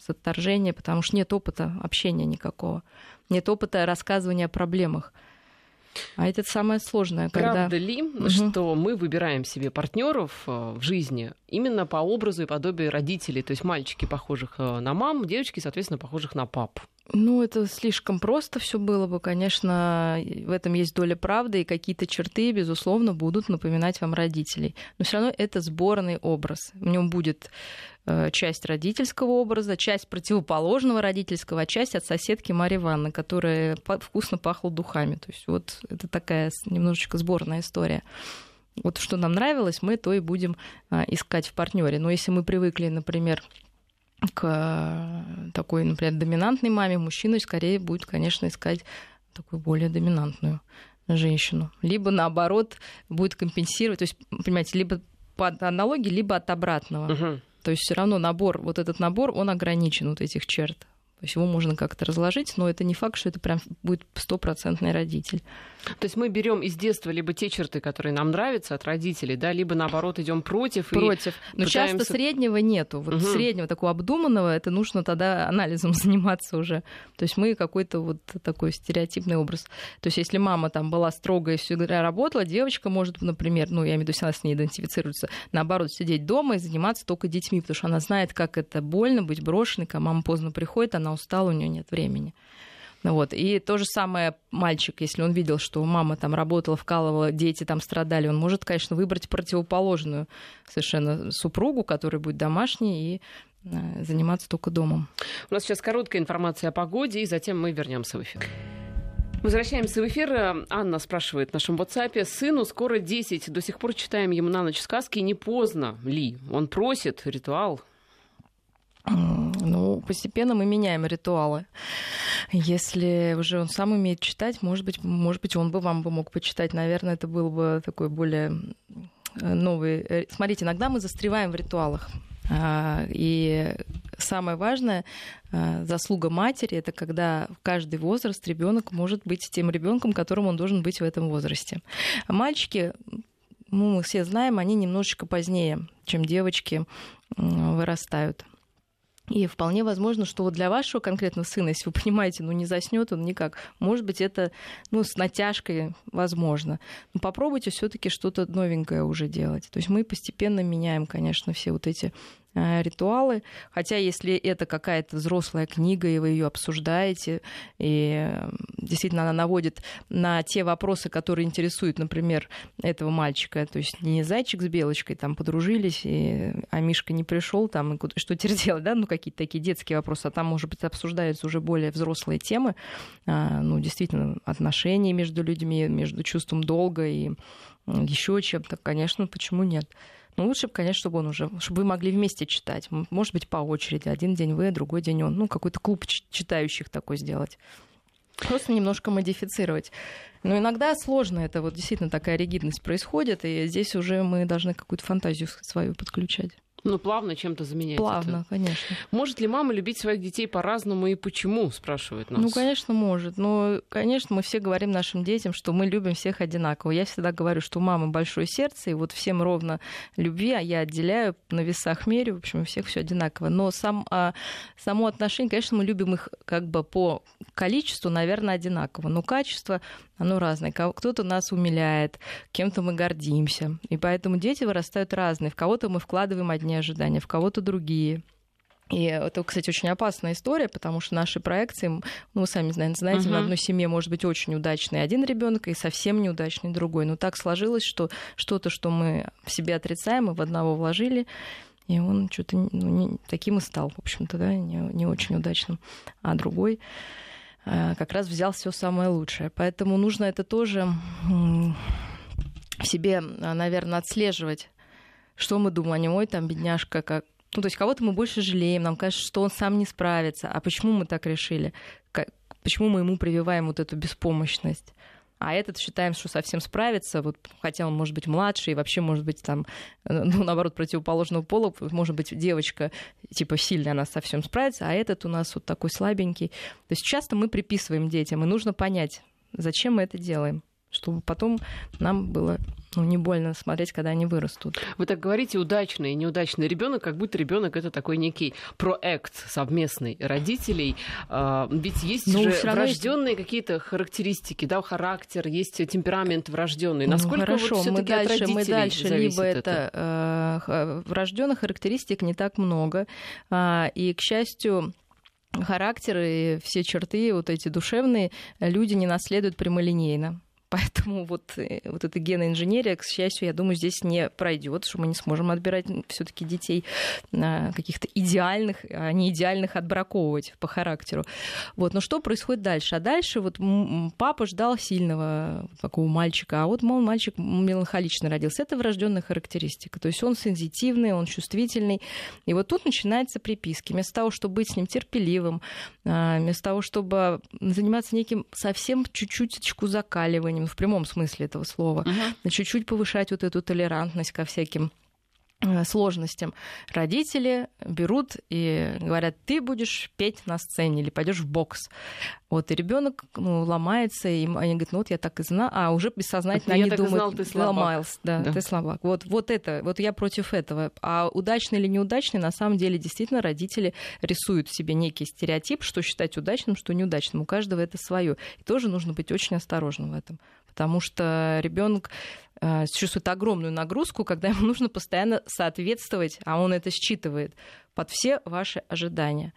с отторжения, потому что нет опыта общения никакого, нет опыта рассказывания о проблемах. А это самое сложное. Когда... Правда ли, угу. что мы выбираем себе партнеров э, в жизни именно по образу и подобию родителей? То есть мальчики похожих э, на мам, девочки, соответственно, похожих на пап. Ну, это слишком просто все было бы. Конечно, в этом есть доля правды, и какие-то черты, безусловно, будут напоминать вам родителей. Но все равно это сборный образ. В нем будет часть родительского образа, часть противоположного родительского, а часть от соседки Марии Ивановны, которая вкусно пахла духами. То есть вот это такая немножечко сборная история. Вот что нам нравилось, мы то и будем а, искать в партнере. Но если мы привыкли, например, к э, такой, например, доминантной маме, мужчина скорее будет, конечно, искать такую более доминантную женщину. Либо наоборот будет компенсировать, то есть, понимаете, либо по аналогии, либо от обратного. Угу. То есть все равно набор, вот этот набор, он ограничен вот этих черт. То есть его можно как-то разложить, но это не факт, что это прям будет стопроцентный родитель. То есть мы берем из детства либо те черты, которые нам нравятся от родителей, да, либо наоборот идем против. Против. Но пытаемся... часто среднего нету. Вот угу. среднего такого обдуманного, это нужно тогда анализом (laughs) заниматься уже. То есть мы какой-то вот такой стереотипный образ. То есть если мама там была строгая и всегда работала, девочка может, например, ну я имею в виду, если она с ней идентифицируется, наоборот, сидеть дома и заниматься только детьми, потому что она знает, как это больно быть брошенной, когда мама поздно приходит, она устала, у нее нет времени. Вот. И то же самое мальчик, если он видел, что мама там работала, вкалывала, дети там страдали, он может, конечно, выбрать противоположную совершенно супругу, которая будет домашней и э, заниматься только домом. У нас сейчас короткая информация о погоде, и затем мы вернемся в эфир. Возвращаемся в эфир. Анна спрашивает в нашем WhatsApp. Сыну скоро 10. До сих пор читаем ему на ночь сказки. Не поздно ли? Он просит ритуал. Ну, постепенно мы меняем ритуалы. Если уже он сам умеет читать, может быть, может быть, он бы вам бы мог почитать. Наверное, это был бы такой более новый. Э, смотрите, иногда мы застреваем в ритуалах. А, и самое важное, э, заслуга матери, это когда в каждый возраст ребенок может быть тем ребенком, которым он должен быть в этом возрасте. А мальчики, ну, мы все знаем, они немножечко позднее, чем девочки вырастают. И вполне возможно, что вот для вашего конкретного сына, если вы понимаете, ну не заснет он никак, может быть, это ну, с натяжкой возможно. Но попробуйте все-таки что-то новенькое уже делать. То есть мы постепенно меняем, конечно, все вот эти ритуалы. Хотя если это какая-то взрослая книга, и вы ее обсуждаете, и действительно она наводит на те вопросы, которые интересуют, например, этого мальчика. То есть не зайчик с белочкой там подружились, и, а Мишка не пришел там, и что теперь делать, да, ну какие-то такие детские вопросы, а там, может быть, обсуждаются уже более взрослые темы, а, ну, действительно, отношения между людьми, между чувством долга и еще чем-то, конечно, почему нет? Ну, лучше, конечно, чтобы он уже, чтобы вы могли вместе читать. Может быть, по очереди. Один день вы, другой день он. Ну, какой-то клуб читающих такой сделать. Просто немножко модифицировать. Но иногда сложно это, вот действительно такая ригидность происходит, и здесь уже мы должны какую-то фантазию свою подключать. Ну, плавно чем-то заменять. Плавно, это. конечно. Может ли мама любить своих детей по-разному и почему, спрашивает нас. Ну, конечно, может. Но, конечно, мы все говорим нашим детям, что мы любим всех одинаково. Я всегда говорю, что у мамы большое сердце, и вот всем ровно любви, а я отделяю на весах мере, в общем, у всех все одинаково. Но сам, а, само отношение, конечно, мы любим их как бы по количеству, наверное, одинаково. Но качество оно разное. Кто-то нас умиляет, кем-то мы гордимся. И поэтому дети вырастают разные. В кого-то мы вкладываем одни ожидания, в кого-то другие. И это, кстати, очень опасная история, потому что наши проекции, ну, вы сами знаете, знаете, uh-huh. в одной семье может быть очень удачный один ребенок и совсем неудачный другой. Но так сложилось, что что-то, что мы в себе отрицаем, мы в одного вложили, и он что-то ну, не, таким и стал, в общем-то, да, не, не очень удачным. А другой Э, как раз взял все самое лучшее. Поэтому нужно это тоже в себе, э, наверное, отслеживать, что мы думаем, ой, там бедняжка, как ну, то есть кого-то мы больше жалеем, нам кажется, что он сам не справится. А почему мы так решили? Почему мы ему прививаем вот эту беспомощность? а этот считаем, что совсем справится, вот, хотя он может быть младше и вообще может быть там, э, ну, наоборот, противоположного пола, может быть, девочка, типа, сильная, она совсем справится, а этот у нас вот такой слабенький. То есть часто мы приписываем детям, и нужно понять, зачем мы это делаем чтобы потом нам было ну, не больно смотреть, когда они вырастут. Вы так говорите, удачный и неудачный ребенок, как будто ребенок это такой некий проект совместный родителей. А, ведь есть ну, же врожденные есть... какие-то характеристики, да, характер, есть темперамент врожденный. Ну, Насколько ну, хорошо, вот мы дальше, от мы дальше либо это, это э, врожденных характеристик не так много, э, и к счастью характер и все черты вот эти душевные люди не наследуют прямолинейно. Поэтому вот, э, вот эта геноинженерия, к счастью, я думаю, здесь не пройдет, что мы не сможем отбирать все-таки детей а, каких-то идеальных, а не идеальных отбраковывать по характеру. Вот. Но что происходит дальше? А дальше вот папа ждал сильного такого мальчика, а вот мол, мальчик меланхолично родился. Это врожденная характеристика. То есть он сензитивный, он чувствительный. И вот тут начинаются приписки. Вместо того, чтобы быть с ним терпеливым, а, вместо того, чтобы заниматься неким совсем чуть-чуть закаливанием, в прямом смысле этого слова, uh-huh. чуть-чуть повышать вот эту толерантность ко всяким сложностям. Родители берут и говорят, ты будешь петь на сцене или пойдешь в бокс. Вот, и ребенок ну, ломается, и они говорят, ну вот я так и знаю, а уже бессознательно я они так думают, знал, ты слабак. ломался, да, да, ты слабак. Вот, вот это, вот я против этого. А удачный или неудачный, на самом деле, действительно, родители рисуют себе некий стереотип, что считать удачным, что неудачным. У каждого это свое. И тоже нужно быть очень осторожным в этом потому что ребенок э, чувствует огромную нагрузку, когда (laughs) ему нужно постоянно соответствовать, а он это считывает под все ваши ожидания.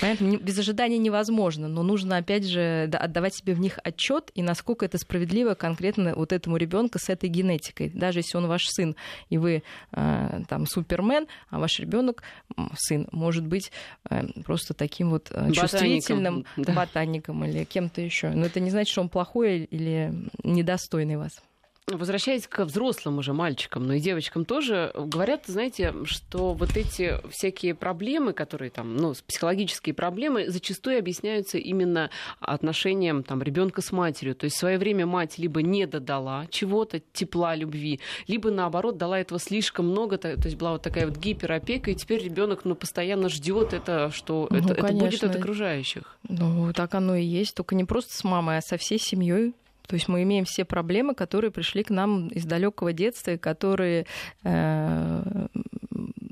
Понятно, без ожидания невозможно, но нужно, опять же, отдавать себе в них отчет и насколько это справедливо конкретно вот этому ребенку с этой генетикой. Даже если он ваш сын, и вы э, там супермен, а ваш ребенок, сын, может быть э, просто таким вот ботаником, чувствительным да. ботаником или кем-то еще. Но это не значит, что он плохой или недостойный вас. Возвращаясь к взрослым уже мальчикам, но и девочкам тоже, говорят, знаете, что вот эти всякие проблемы, которые там, ну, психологические проблемы, зачастую объясняются именно отношением там ребенка с матерью. То есть в свое время мать либо не додала чего-то, тепла, любви, либо наоборот дала этого слишком много, то, есть была вот такая вот гиперопека, и теперь ребенок ну, постоянно ждет это, что ну, это, это будет от окружающих. Ну, так оно и есть, только не просто с мамой, а со всей семьей то есть мы имеем все проблемы, которые пришли к нам из далекого детства, которые... Э,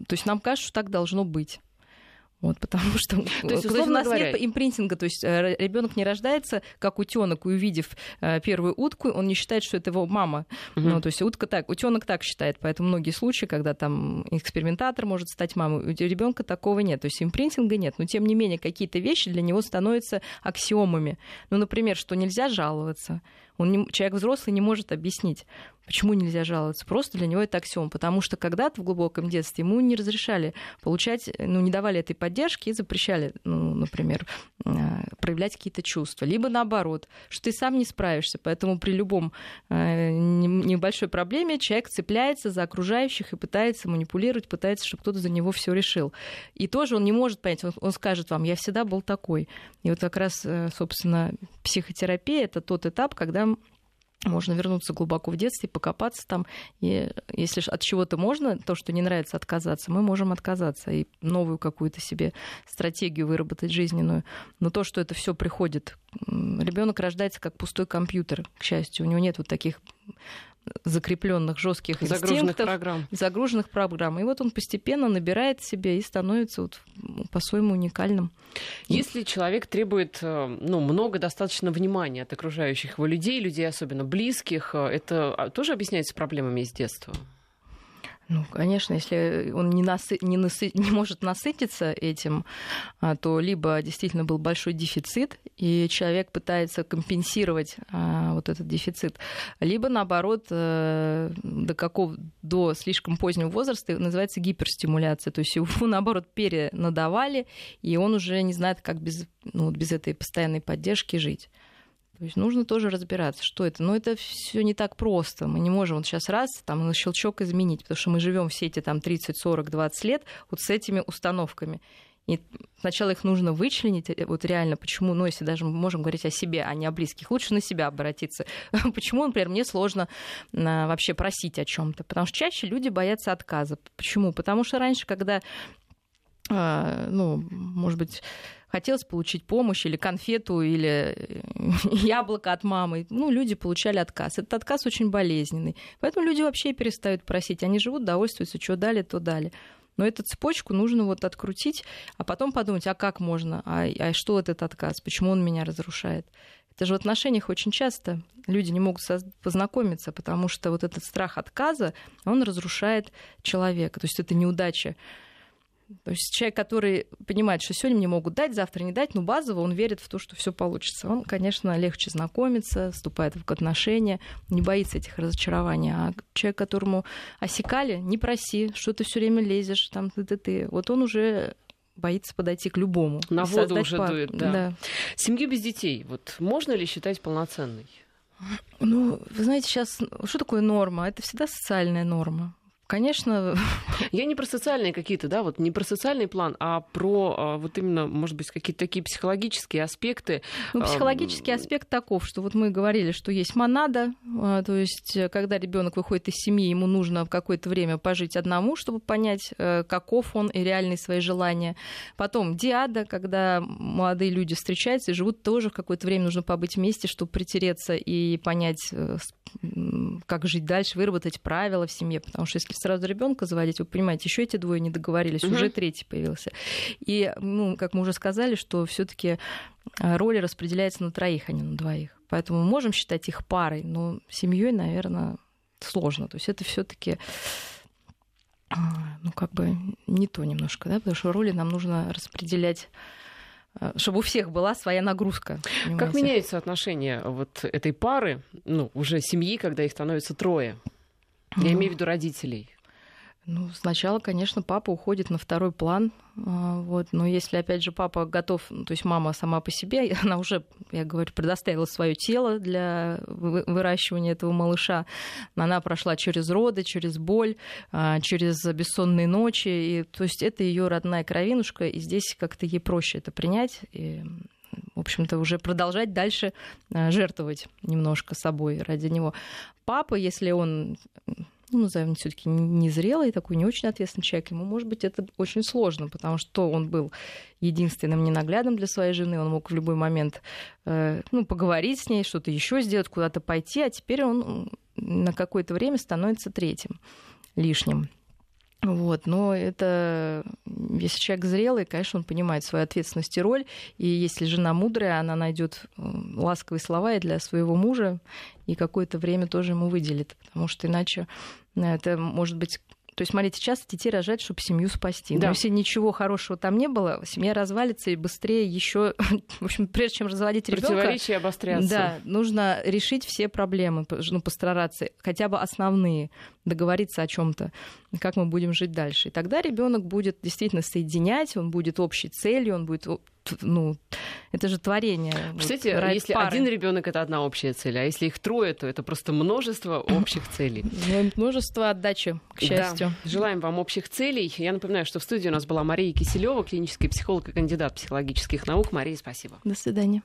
то есть нам кажется, что так должно быть. Вот, потому (laughs) что то есть, условно у нас говоря... нет импринтинга, то есть э, ребенок не рождается как утенок, увидев э, первую утку, он не считает, что это его мама. Угу. Ну, то есть утка так, утенок так считает, поэтому многие случаи, когда там экспериментатор может стать мамой, у ребенка такого нет, то есть импринтинга нет, но тем не менее какие-то вещи для него становятся аксиомами. Ну, например, что нельзя жаловаться. Он не, человек взрослый не может объяснить, почему нельзя жаловаться. Просто для него это аксиом. Потому что когда-то в глубоком детстве ему не разрешали получать, ну, не давали этой поддержки и запрещали, ну, например, э, проявлять какие-то чувства. Либо наоборот, что ты сам не справишься. Поэтому при любом э, небольшой проблеме человек цепляется за окружающих и пытается манипулировать, пытается, чтобы кто-то за него все решил. И тоже он не может понять, он, он скажет вам, я всегда был такой. И вот как раз, э, собственно, психотерапия это тот этап, когда можно вернуться глубоко в детстве, покопаться там. И если от чего-то можно, то, что не нравится, отказаться, мы можем отказаться и новую какую-то себе стратегию выработать жизненную. Но то, что это все приходит, ребенок рождается как пустой компьютер, к счастью, у него нет вот таких закрепленных жестких загруженных программ. загруженных программ. И вот он постепенно набирает себе и становится вот по-своему уникальным. Если человек требует э, ну, много достаточно внимания от окружающих его людей, людей особенно близких, э, это а, тоже объясняется проблемами из детства? Ну, конечно, если он не, насы... не, насы... не может насытиться этим, а, то либо действительно был большой дефицит, и человек пытается компенсировать а, вот этот дефицит, либо наоборот э, до какого до слишком позднего возраста называется гиперстимуляция, то есть его (laughs) наоборот перенадавали, и он уже не знает, как без, ну, без этой постоянной поддержки жить. То есть нужно тоже разбираться, что это. Но это все не так просто. Мы не можем вот сейчас раз там на щелчок изменить, потому что мы живем все эти там 30, 40, 20 лет вот с этими установками. И сначала их нужно вычленить, э, вот реально, почему, ну, если даже мы можем говорить о себе, а не о близких, лучше на себя обратиться. (laughs) почему, например, мне сложно а, вообще просить о чем то Потому что чаще люди боятся отказа. Почему? Потому что раньше, когда а, ну, может быть, хотелось получить помощь или конфету, или (laughs) яблоко от мамы. Ну, люди получали отказ. Этот отказ очень болезненный. Поэтому люди вообще перестают просить. Они живут, довольствуются, что дали, то дали. Но эту цепочку нужно вот открутить, а потом подумать, а как можно, а, а что этот отказ, почему он меня разрушает. Это же в отношениях очень часто люди не могут познакомиться, потому что вот этот страх отказа, он разрушает человека. То есть это неудача то есть человек, который понимает, что сегодня мне могут дать, завтра не дать, но базово он верит в то, что все получится. Он, конечно, легче знакомится, вступает в отношения, не боится этих разочарований. А человек, которому осекали, не проси, что ты все время лезешь, там ты, ты, ты. Вот он уже боится подойти к любому. На воду уже пар... дует, да. да. Семью без детей, вот можно ли считать полноценной? Ну, вы знаете, сейчас что такое норма? Это всегда социальная норма. Конечно. (laughs) Я не про социальные какие-то, да, вот не про социальный план, а про а, вот именно, может быть, какие-то такие психологические аспекты. Ну, психологический а... аспект таков, что вот мы говорили, что есть монада, а, то есть э, когда ребенок выходит из семьи, ему нужно в какое-то время пожить одному, чтобы понять, э, каков он и реальные свои желания. Потом диада, когда молодые люди встречаются и живут тоже в какое-то время, нужно побыть вместе, чтобы притереться и понять, э, как жить дальше, выработать правила в семье, потому что если сразу ребенка заводить, вы понимаете, еще эти двое не договорились, угу. уже третий появился. И, ну, как мы уже сказали, что все-таки а, роли распределяются на троих, а не на двоих. Поэтому мы можем считать их парой, но семьей, наверное, сложно. То есть это все-таки а, ну, как бы не то немножко, да, потому что роли нам нужно распределять чтобы у всех была своя нагрузка. Понимаете? Как меняется отношение вот этой пары, ну, уже семьи, когда их становится трое? Я имею в виду родителей. Ну, сначала, конечно, папа уходит на второй план. А, вот. Но если, опять же, папа готов, ну, то есть мама сама по себе, (laughs) она уже, я говорю, предоставила свое тело для выращивания этого малыша. Она прошла через роды, через боль, а, через бессонные ночи. И, то есть это ее родная кровинушка, и здесь как-то ей проще это принять. И в общем-то, уже продолжать дальше а, жертвовать немножко собой ради него. Папа, если он ну, назовем все-таки незрелый, такой не очень ответственный человек, ему, может быть, это очень сложно, потому что он был единственным ненаглядом для своей жены, он мог в любой момент э, ну, поговорить с ней, что-то еще сделать, куда-то пойти, а теперь он на какое-то время становится третьим лишним. Вот, но это, если человек зрелый, конечно, он понимает свою ответственность и роль, и если жена мудрая, она найдет ласковые слова и для своего мужа, и какое-то время тоже ему выделит, потому что иначе э, это может быть то есть, смотрите, часто детей рожают, чтобы семью спасти. Да. Но если ничего хорошего там не было, семья развалится и быстрее еще, (laughs) в общем, прежде чем разводить ребенка, противоречия обостряться. Да, нужно решить все проблемы, ну, постараться, хотя бы основные, договориться о чем-то, как мы будем жить дальше. И тогда ребенок будет действительно соединять, он будет общей целью, он будет ну, это же творение. Представляете, вот, если пары. один ребенок это одна общая цель, а если их трое, то это просто множество общих целей. (laughs) Ну, множество отдачи, к счастью. Да. Желаем вам общих целей. Я напоминаю, что в студии у нас была Мария Киселева, клинический психолог и кандидат психологических наук. Мария, спасибо. До свидания.